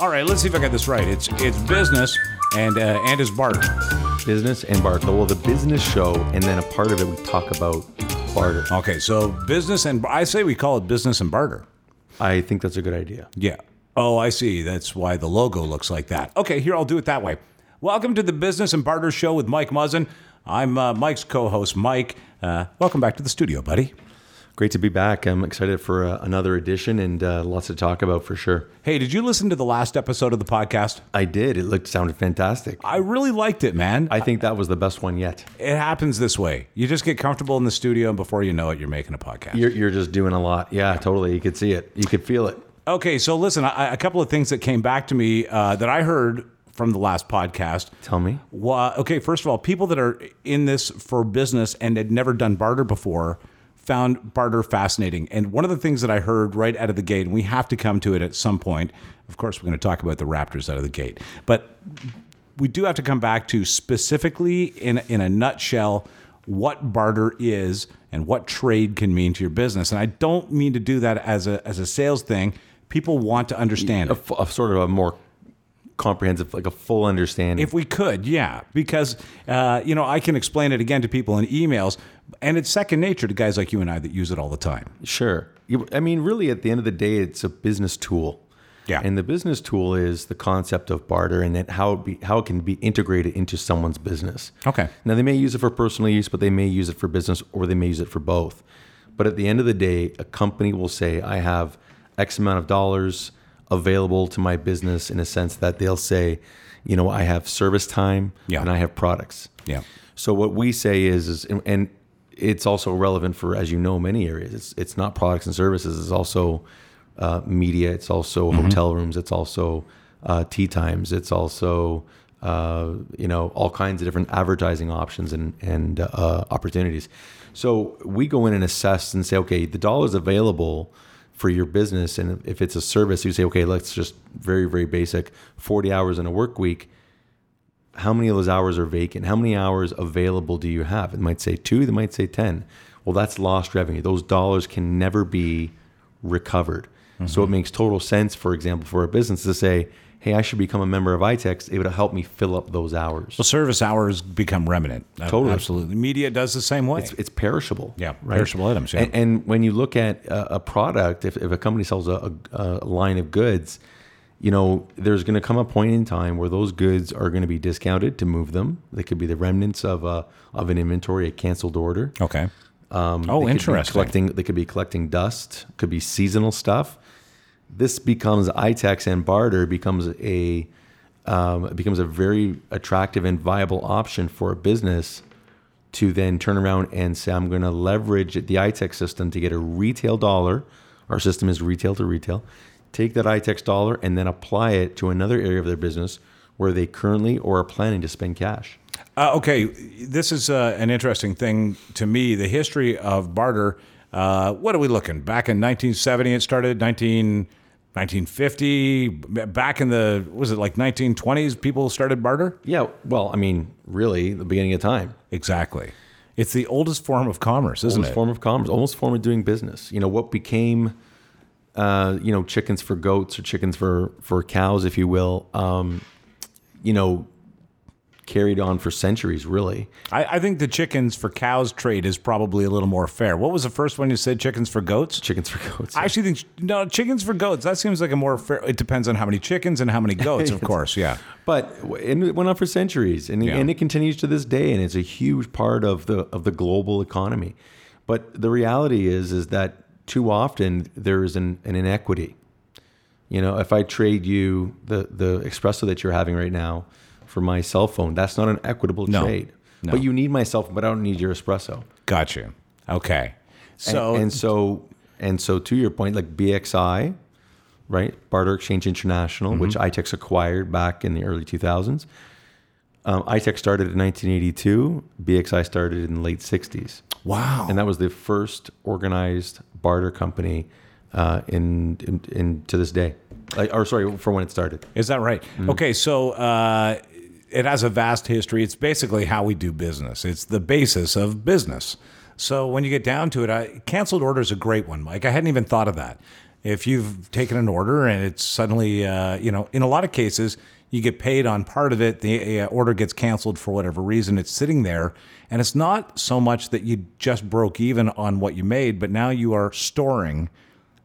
All right, let's see if I got this right. It's it's business and uh, and is barter. Business and barter. Well, the business show, and then a part of it we talk about barter. Okay, so business and I say we call it business and barter. I think that's a good idea. Yeah. Oh, I see. That's why the logo looks like that. Okay, here I'll do it that way. Welcome to the Business and Barter Show with Mike Muzzin. I'm uh, Mike's co-host, Mike. Uh, welcome back to the studio, buddy. Great to be back. I'm excited for uh, another edition and uh, lots to talk about for sure. Hey, did you listen to the last episode of the podcast? I did. It looked sounded fantastic. I really liked it, man. I think that was the best one yet. it happens this way. You just get comfortable in the studio, and before you know it, you're making a podcast. You're, you're just doing a lot. Yeah, totally. You could see it. You could feel it. Okay, so listen, I, a couple of things that came back to me uh, that I heard from the last podcast. Tell me. Well, okay, first of all, people that are in this for business and had never done barter before found barter fascinating. And one of the things that I heard right out of the gate, and we have to come to it at some point. Of course, we're going to talk about the Raptors out of the gate, but we do have to come back to specifically in in a nutshell what barter is and what trade can mean to your business. And I don't mean to do that as a as a sales thing. People want to understand A, a sort of a more comprehensive, like a full understanding. If we could, yeah, because uh, you know I can explain it again to people in emails, and it's second nature to guys like you and I that use it all the time. Sure. I mean, really, at the end of the day, it's a business tool. Yeah. And the business tool is the concept of barter and then how it be, how it can be integrated into someone's business. Okay. Now they may use it for personal use, but they may use it for business, or they may use it for both. But at the end of the day, a company will say, "I have X amount of dollars available to my business," in a sense that they'll say, "You know, I have service time Yeah. and I have products." Yeah. So what we say is, is and, and it's also relevant for, as you know, many areas. It's it's not products and services. It's also uh, media. It's also hotel rooms. It's also uh, tee times. It's also uh, you know all kinds of different advertising options and and uh, opportunities. So we go in and assess and say, okay, the dollars available for your business, and if it's a service, you say, okay, let's just very very basic, forty hours in a work week how many of those hours are vacant? How many hours available do you have? It might say two, they might say 10. Well, that's lost revenue. Those dollars can never be recovered. So mm-hmm. it makes total sense, for example, for a business to say, hey, I should become a member of ITEX. It would help me fill up those hours. Well, service hours become remnant. Uh, Totally. Absolutely. Media does the same way. It's, it's perishable. Yeah, perishable items, yeah. And, and when you look at a, a product, if, if a company sells a, a, a line of goods, you know, there's going to come a point in time where those goods are going to be discounted to move them. They could be the remnants of a of an inventory, a canceled order. okay. Um, Oh, interesting. collecting, they could be collecting dust. Could be seasonal stuff. This becomes ITEX and barter becomes a um, becomes a very attractive and viable option for a business to then turn around and say, I'm going to leverage the ITEX system to get a retail dollar. Our system is retail to retail. Take that ITEX dollar and then apply it to another area of their business where they currently or are planning to spend cash. Uh, okay, this is uh, an interesting thing to me. The history of barter. Uh, what are we looking? Back in 1970, it started. 19, 1950. Back in the was it like 1920s? People started barter. Yeah, well, I mean, really, the beginning of time. Exactly. It's the oldest form of commerce, isn't Oldest it? form of commerce, almost form of doing business. You know what became, uh, you know, chickens for goats or chickens for for cows, if you will. Um, you know, carried on for centuries, really. I, I think the chickens for cows trade is probably a little more fair. What was the first one you said? Chickens for goats. Chickens for goats. I actually think no chickens for goats. That seems like a more fair. It depends on how many chickens and how many goats, of course. Yeah. But and it went on for centuries, and, Yeah. and it continues to this day, and it's a huge part of the of the global economy. But the reality is, is that too often there is an, an inequity. You know, if I trade you the the espresso that you're having right now for my cell phone, that's not an equitable No. trade. No. But you need my cell phone, but I don't need your espresso. Got you. Okay. So and, and so and so to your point, like BXI, right? Barter Exchange International, which Mm-hmm. ITEX acquired back in the early 2000s. Um, ITEX started in 1982. BXI started in the late 60s, wow. and that was the first organized barter company uh, in, in in to this day. Like, or sorry, for when it started. Is that right? Okay, so uh, it has a vast history. It's basically how we do business. It's the basis of business. So when you get down to it, I, canceled order is a great one, Mike. I hadn't even thought of that. if you've taken an order and it's suddenly, uh, you know, in a lot of cases, you get paid on part of it, the uh, order gets canceled for whatever reason, it's sitting there. And it's not so much that you just broke even on what you made, but now you are storing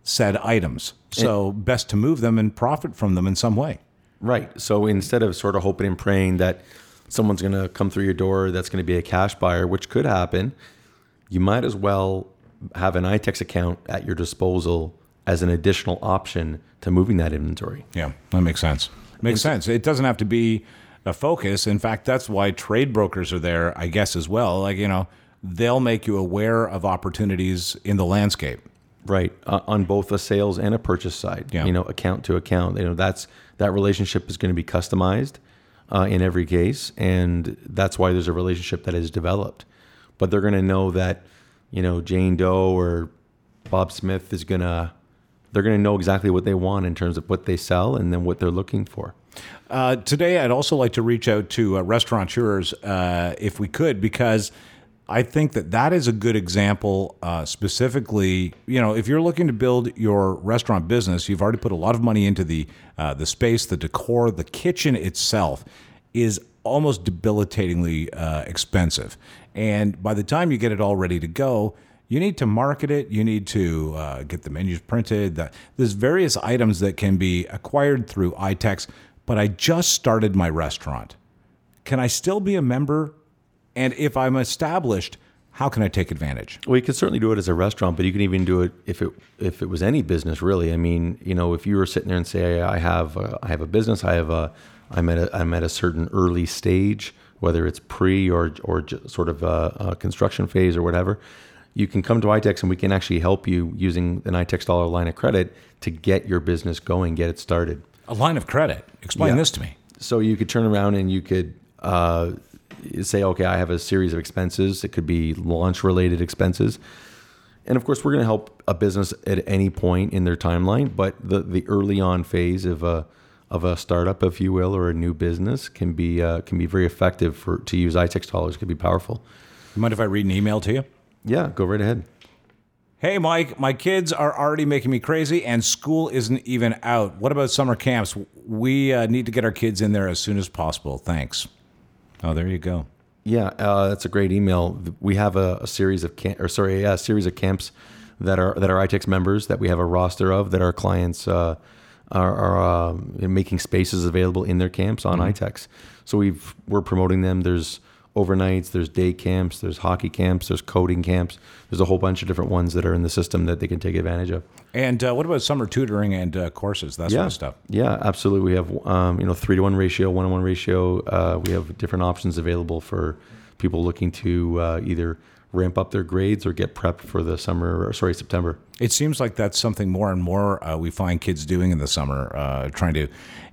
said items. So best to move them and profit from them in some way. Right. So instead of sort of hoping and praying that someone's going to come through your door that's going to be a cash buyer, which could happen, you might as well have an iTex account at your disposal as an additional option to moving that inventory. Yeah, that makes sense. Makes sense. It doesn't have to be a focus. In fact, that's why trade brokers are there, I guess, as well. Like, you know, they'll make you aware of opportunities in the landscape. Right. Uh, on both a sales and a purchase side, Yeah. you know, account to account, you know, that's that relationship is going to be customized uh, in every case. And that's why there's a relationship that is developed. But they're going to know that, you know, Jane Doe or Bob Smith is going to, they're going to know exactly what they want in terms of what they sell and then what they're looking for. Uh, today, I'd also like to reach out to uh, restaurateurs uh, if we could, because I think that that is a good example. Uh, specifically, you know, if you're looking to build your restaurant business, you've already put a lot of money into the uh, the space, the decor, the kitchen itself is almost debilitatingly uh, expensive, and by the time you get it all ready to go. You need to market it. You need to uh, get the menus printed. The, there's various items that can be acquired through iTex, but I just started my restaurant. Can I still be a member? And if I'm established, how can I take advantage? Well, you can certainly do it as a restaurant, but you can even do it if it if it was any business really. I mean, you know, if you were sitting there and say, I have a, I have a business, I have a I'm at a I'm at a certain early stage, whether it's pre or or sort of a, a construction phase or whatever, you can come to iTex and we can actually help you using an iTex dollar line of credit to get your business going, get it started. A line of credit. Explain Yeah. this to me. So you could turn around and you could uh, say, okay, I have a series of expenses. It could be launch related expenses. And of course, we're going to help a business at any point in their timeline. But the, the early on phase of a, of a startup, if you will, or a new business can be, uh, can be very effective for to use iTex dollars, can be powerful. You mind if I read an email to you? Yeah, go right ahead. Hey, Mike, my kids are already making me crazy and school isn't even out. What about summer camps? We uh, need to get our kids in there as soon as possible. Thanks. Oh, there you go. Yeah, uh, that's a great email. We have a, a series of camp, or sorry, yeah, a series of camps that are that are iTex members that we have a roster of that our clients uh, are, are um, making spaces available in their camps on iTex. So we've we're promoting them. There's overnights, there's day camps, there's hockey camps, there's coding camps. There's a whole bunch of different ones that are in the system that they can take advantage of. And uh, what about summer tutoring and uh, courses, that sort of stuff? Yeah, absolutely. We have um, you know three to one ratio, one on one ratio. Uh, we have different options available for people looking to uh, either ramp up their grades or get prepped for the summer. Or sorry, September. It seems like that's something more and more uh, we find kids doing in the summer, uh, trying to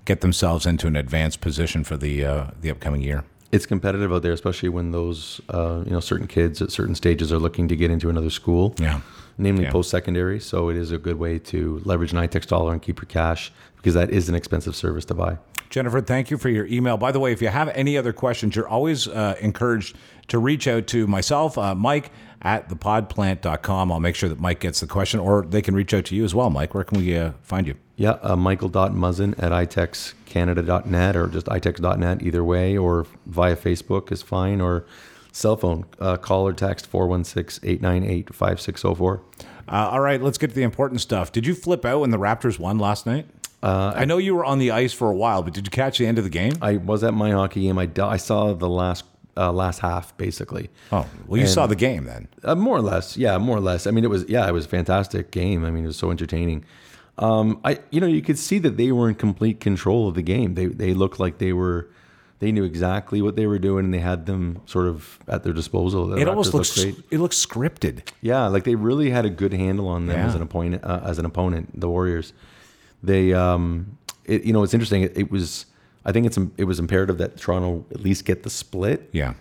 get themselves into an advanced position for the uh, the upcoming year. It's competitive out there, especially when those uh, you know certain kids at certain stages are looking to get into another school. Yeah. namely Yeah. post secondary. So it is a good way to leverage an iTex dollar and keep your cash because that is an expensive service to buy. Jennifer, thank you for your email. By the way, if you have any other questions, you're always uh, encouraged to reach out to myself, uh, Mike, at thepodplant.com. I'll make sure that Mike gets the question, or they can reach out to you as well. Mike, where can we uh, find you? Yeah, uh, michael.muzzin at itexcanada.net or just itex.net either way, or via Facebook is fine, or cell phone, uh, call or text 416 898 5604. Uh, all right, let's get to the important stuff. Did you flip out when the Raptors won last night? Uh, I know you were on the ice for a while, but did you catch the end of the game? I was at my hockey game. I, I saw the last uh, last half basically. Oh, well, you saw the game then. Uh, more or less, yeah, more or less. I mean, it was yeah, it was a fantastic game. I mean, it was so entertaining. Um, I you know you could see that they were in complete control of the game. They they looked like they were they knew exactly what they were doing and they had them sort of at their disposal. The It almost looks it looks scripted. Yeah, like they really had a good handle on them Yeah. as an opponent. Uh, as an opponent, the Warriors. They, um, it, you know, it's interesting. It, it was, I think it's it was imperative that Toronto at least get the split. Yeah.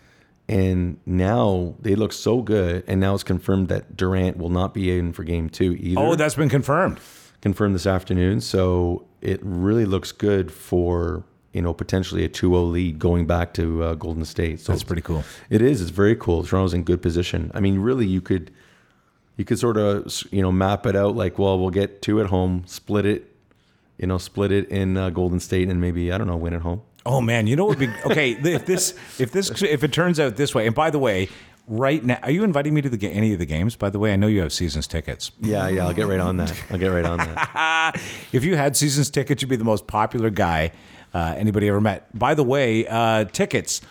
And now they look so good, and now it's confirmed that Durant will not be in for Game Two either. Oh, that's been confirmed. Confirmed this afternoon. So it really looks good for you know potentially a 2-0 lead going back to uh, Golden State. So That's pretty cool. it is. It's very cool. Toronto's in good position. I mean, really, you could you could sort of you know map it out like, well, we'll get two at home, split it, you know, split it in uh, Golden State, and maybe I don't know, win at home. Oh man, you know what would be okay if this if this if it turns out this way. And by the way, right now, are you inviting me to the any of the games? By the way, I know you have seasons tickets. Yeah, yeah, I'll get right on that. I'll get right on that. If you had seasons tickets, you'd be the most popular guy uh, anybody ever met. By the way, uh, tickets.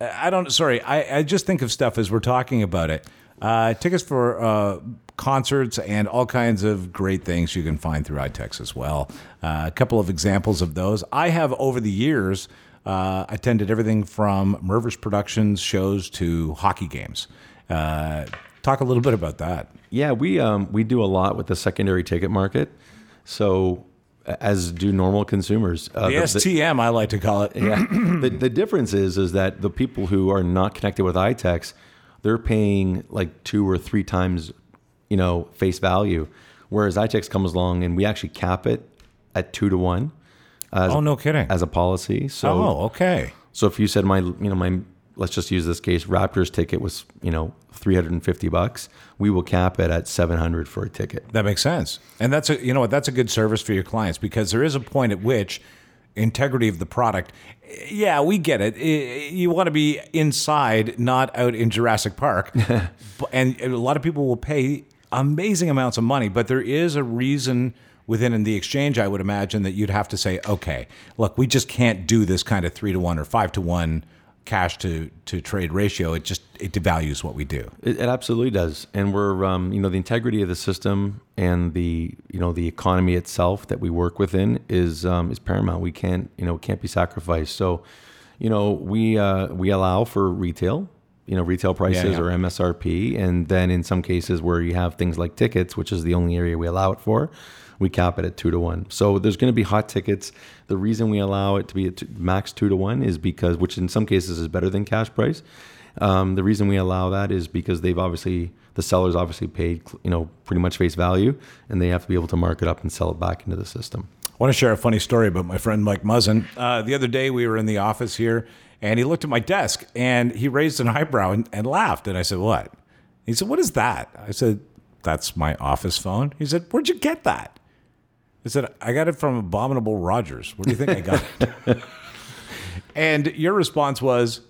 uh, I don't. Sorry, I, I just think of stuff as we're talking about it. Uh, tickets for uh, concerts and all kinds of great things you can find through iTex as well. Uh, a couple of examples of those. I have over the years uh, attended everything from Mirvish Productions shows to hockey games. Uh, talk a little bit about that. Yeah, we um, we do a lot with the secondary ticket market. So, as do normal consumers. Uh, The STM, I like to call it. yeah. the, the difference is is that the people who are not connected with iTex, they're paying like two or three times, you know, face value. Whereas iTex comes along and we actually cap it at two to one as, Oh, no kidding. as a policy. So oh, okay. so if you said my you know my let's just use this case Raptors ticket was you know 350 bucks, we will cap it at 700 for a ticket. That makes sense. And that's a you know what that's a good service for your clients because there is a point at which integrity of the product yeah, we get it. You want to be inside, not out in Jurassic Park. And a lot of people will pay amazing amounts of money, but there is a reason within in the exchange I would imagine that you'd have to say, "Okay, look, we just can't do this kind of 3 to 1 or 5 to 1 cash to to trade ratio. It just it devalues what we do." It, it absolutely does, and we're um, you know the integrity of the system and the you know the economy itself that we work within is um, is paramount. We can't you know it can't be sacrificed. So, you know we uh, we allow for retail, you know retail prices yeah. or MSRP, and then in some cases where you have things like tickets, which is the only area we allow it for, we cap it at two to one. So there's going to be hot tickets. The reason we allow it to be at max two to one is because, which in some cases is better than cash price. Um, the reason we allow that is because they've obviously the sellers obviously paid you know pretty much face value, and they have to be able to mark it up and sell it back into the system. I want to share a funny story about my friend Mike Muzzin. Uh, the other day, we were in the office here, and he looked at my desk and he raised an eyebrow and, and laughed. And I said, "What?" He said, "What is that?" I said, "That's my office phone." He said, "Where'd you get that?" I said, "I got it from Abominable Rogers." Where do you think I got it? and your response was,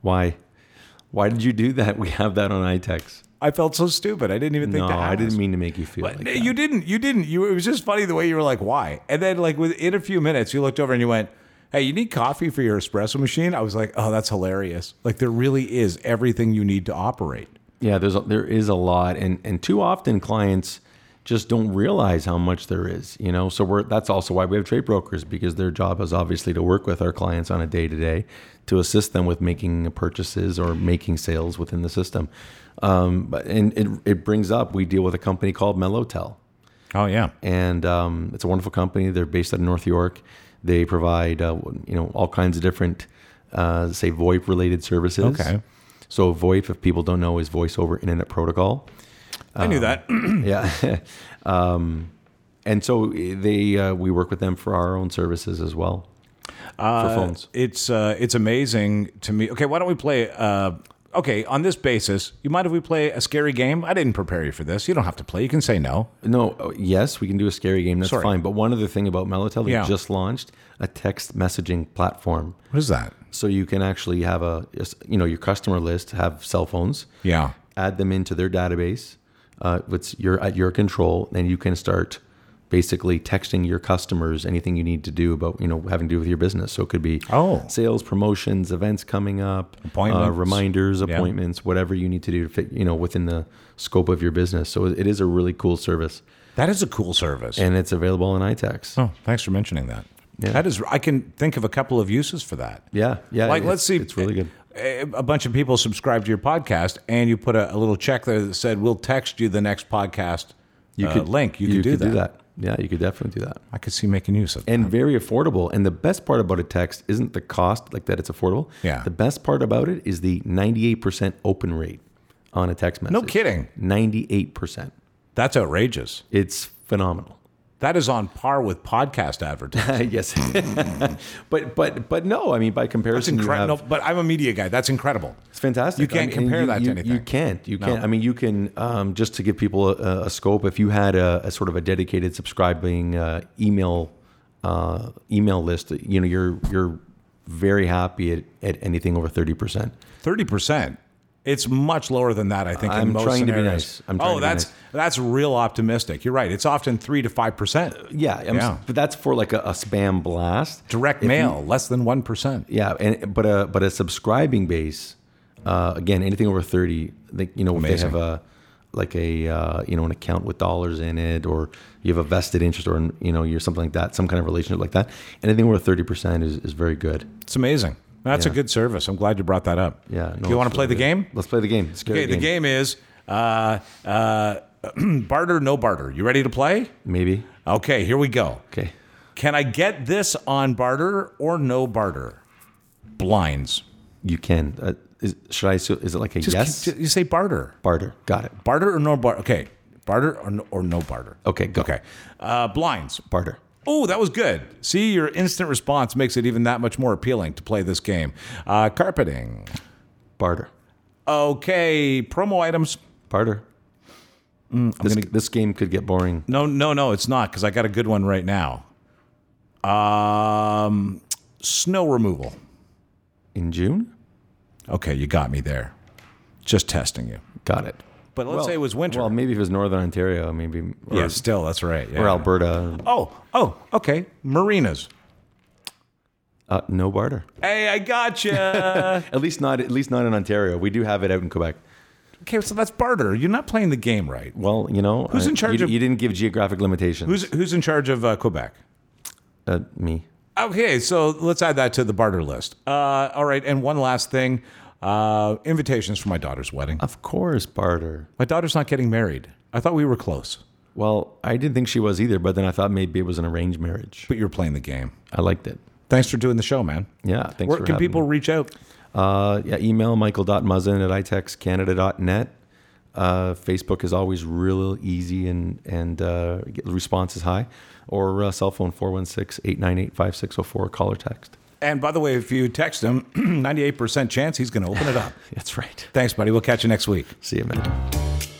Why? Why did you do that? We have that on iTex. "I felt so stupid. I didn't even think No. I didn't mean to make you feel like But that. you didn't. You didn't. You. It was just funny the way you were like, "Why?" And then, like within a few minutes, you looked over and you went, "Hey, you need coffee for your espresso machine?" I was like, "Oh, that's hilarious!" Like there really is everything you need to operate. Yeah, there's a, there is a lot, and and too often clients just don't realize how much there is. You know, so we're that's also why we have trade brokers because their job is obviously to work with our clients on a day to day to assist them with making purchases or making sales within the system. Um, but and it it brings up we deal with a company called Melotel. Oh yeah. and um, it's a wonderful company. They're based out of North York. They provide uh, you know all kinds of different uh, say VoIP related services. Okay. So VoIP, if people don't know, is Voice over Internet Protocol. I knew that. Yeah. um, and so they uh, we work with them for our own services as well for phones. it's uh, it's amazing to me. Okay, why don't we play? Uh, okay, on this basis, you mind if we play a scary game? I didn't prepare you for this. You don't have to play. You can say no. No, uh, yes, we can do a scary game. That's Sorry. fine. But one other thing about Melotel, they Yeah. just launched a text messaging platform. What is that? So you can actually have a, you know, your customer list have cell phones. Yeah. add them into their database. Uh, it's your at your control, and you can start basically texting your customers anything you need to do about you know having to do with your business. So it could be Oh. sales, promotions, events coming up, Appointments. uh, reminders, Yeah. appointments, whatever you need to do to fit you know within the scope of your business. So it is a really cool service, That is a cool service. and it's available in iTex. oh, thanks for mentioning that. Yeah. That is. I can think of a couple of uses for that. Yeah, yeah. like let's see it's really good. A bunch of people subscribe to your podcast and you put a, a little check there that said we'll text you the next podcast You uh, could link you, could, do, that. Yeah, you could definitely do that. i could see making use of that. and very affordable. And the best part about a text isn't the cost, like that it's affordable. Yeah. The best part about it is the 98% open rate on a text message. no kidding 98%. that's outrageous It's phenomenal. That is on par with podcast advertising. yes, but but but no. I mean, by comparison, you incredible. have, but I'm a media guy. That's incredible. it's fantastic. You can't I mean, compare you- that to anything. You can't. You No. can't. I mean, you can um, just to give people a, a scope. If you had a, a sort of a dedicated subscribing uh, email uh, email list, you know, you're you're very happy at, at anything over thirty percent. Thirty percent. It's much lower than that. I think. in I'm most trying to be nice. I'm trying oh, to be that's nice. that's real optimistic. You're right. It's often three to five percent. Yeah, I'm, Yeah. but that's for like a, a spam blast. Direct If you- mail, less than one percent. Yeah, and but a but a subscribing base, uh, again, anything over thirty, they, you know, if they have a like a uh, you know an account with dollars in it, or you have a vested interest, or you know you're something like that, some kind of relationship like that. Anything over thirty percent is, is very good. It's amazing. That's a good service. I'm glad you brought that up. Yeah. Do you want to play the game? Let's play the game. Scary Okay. The game is uh, uh, barter, no barter. You ready to play? maybe. Okay. Here we go. Okay. Can I get this on barter or no barter? Blinds. You can. Uh, is, should I? Is it like a Just yes? just- you say barter. Barter. Got it. Barter or no barter? Okay. Barter or no, or no barter. Okay. Go. Okay. Uh, blinds. Barter. Oh, that was good. See, your instant response makes it even that much more appealing to play this game. Uh, carpeting. Barter. Okay. Promo items. Barter. this, this game could get boring. No, no, no, it's not because I got a good one right now. Um, snow removal. In June? Okay, you got me there. Just testing you. Got it. But let's say it was winter. Well, maybe if it was Northern Ontario, maybe. Or, yeah, still, that's right. Yeah. or Alberta. Oh, oh, okay. Marinas. Uh, no barter. Hey, I gotcha. At least not. At least not in Ontario. We do have it out in Quebec. okay, so that's barter. You're not playing the game right. Well, you know, Who's uh, in charge you, of- You didn't give geographic limitations. Who's who's in charge of uh, Quebec? uh, me? Okay, so let's add that to the barter list. Uh, all right, and one last thing: uh, invitations for my daughter's wedding. Of course, barter. My daughter's not getting married. I thought we were close, Well, I didn't think she was either, but then I thought maybe it was an arranged marriage. but you're playing the game. I liked it. Thanks for doing the show, man. Yeah, thanks Where for can having people me. reach out? Uh, yeah, email michael.muzzin at itexcanada.net. Uh, Facebook is always real easy and and uh, response is high. Or uh, cell phone 416-898-5604, call or text. And by the way, if you text him, 98% chance he's going to open it up. That's right. Thanks, buddy. We'll catch you next week. See you, man.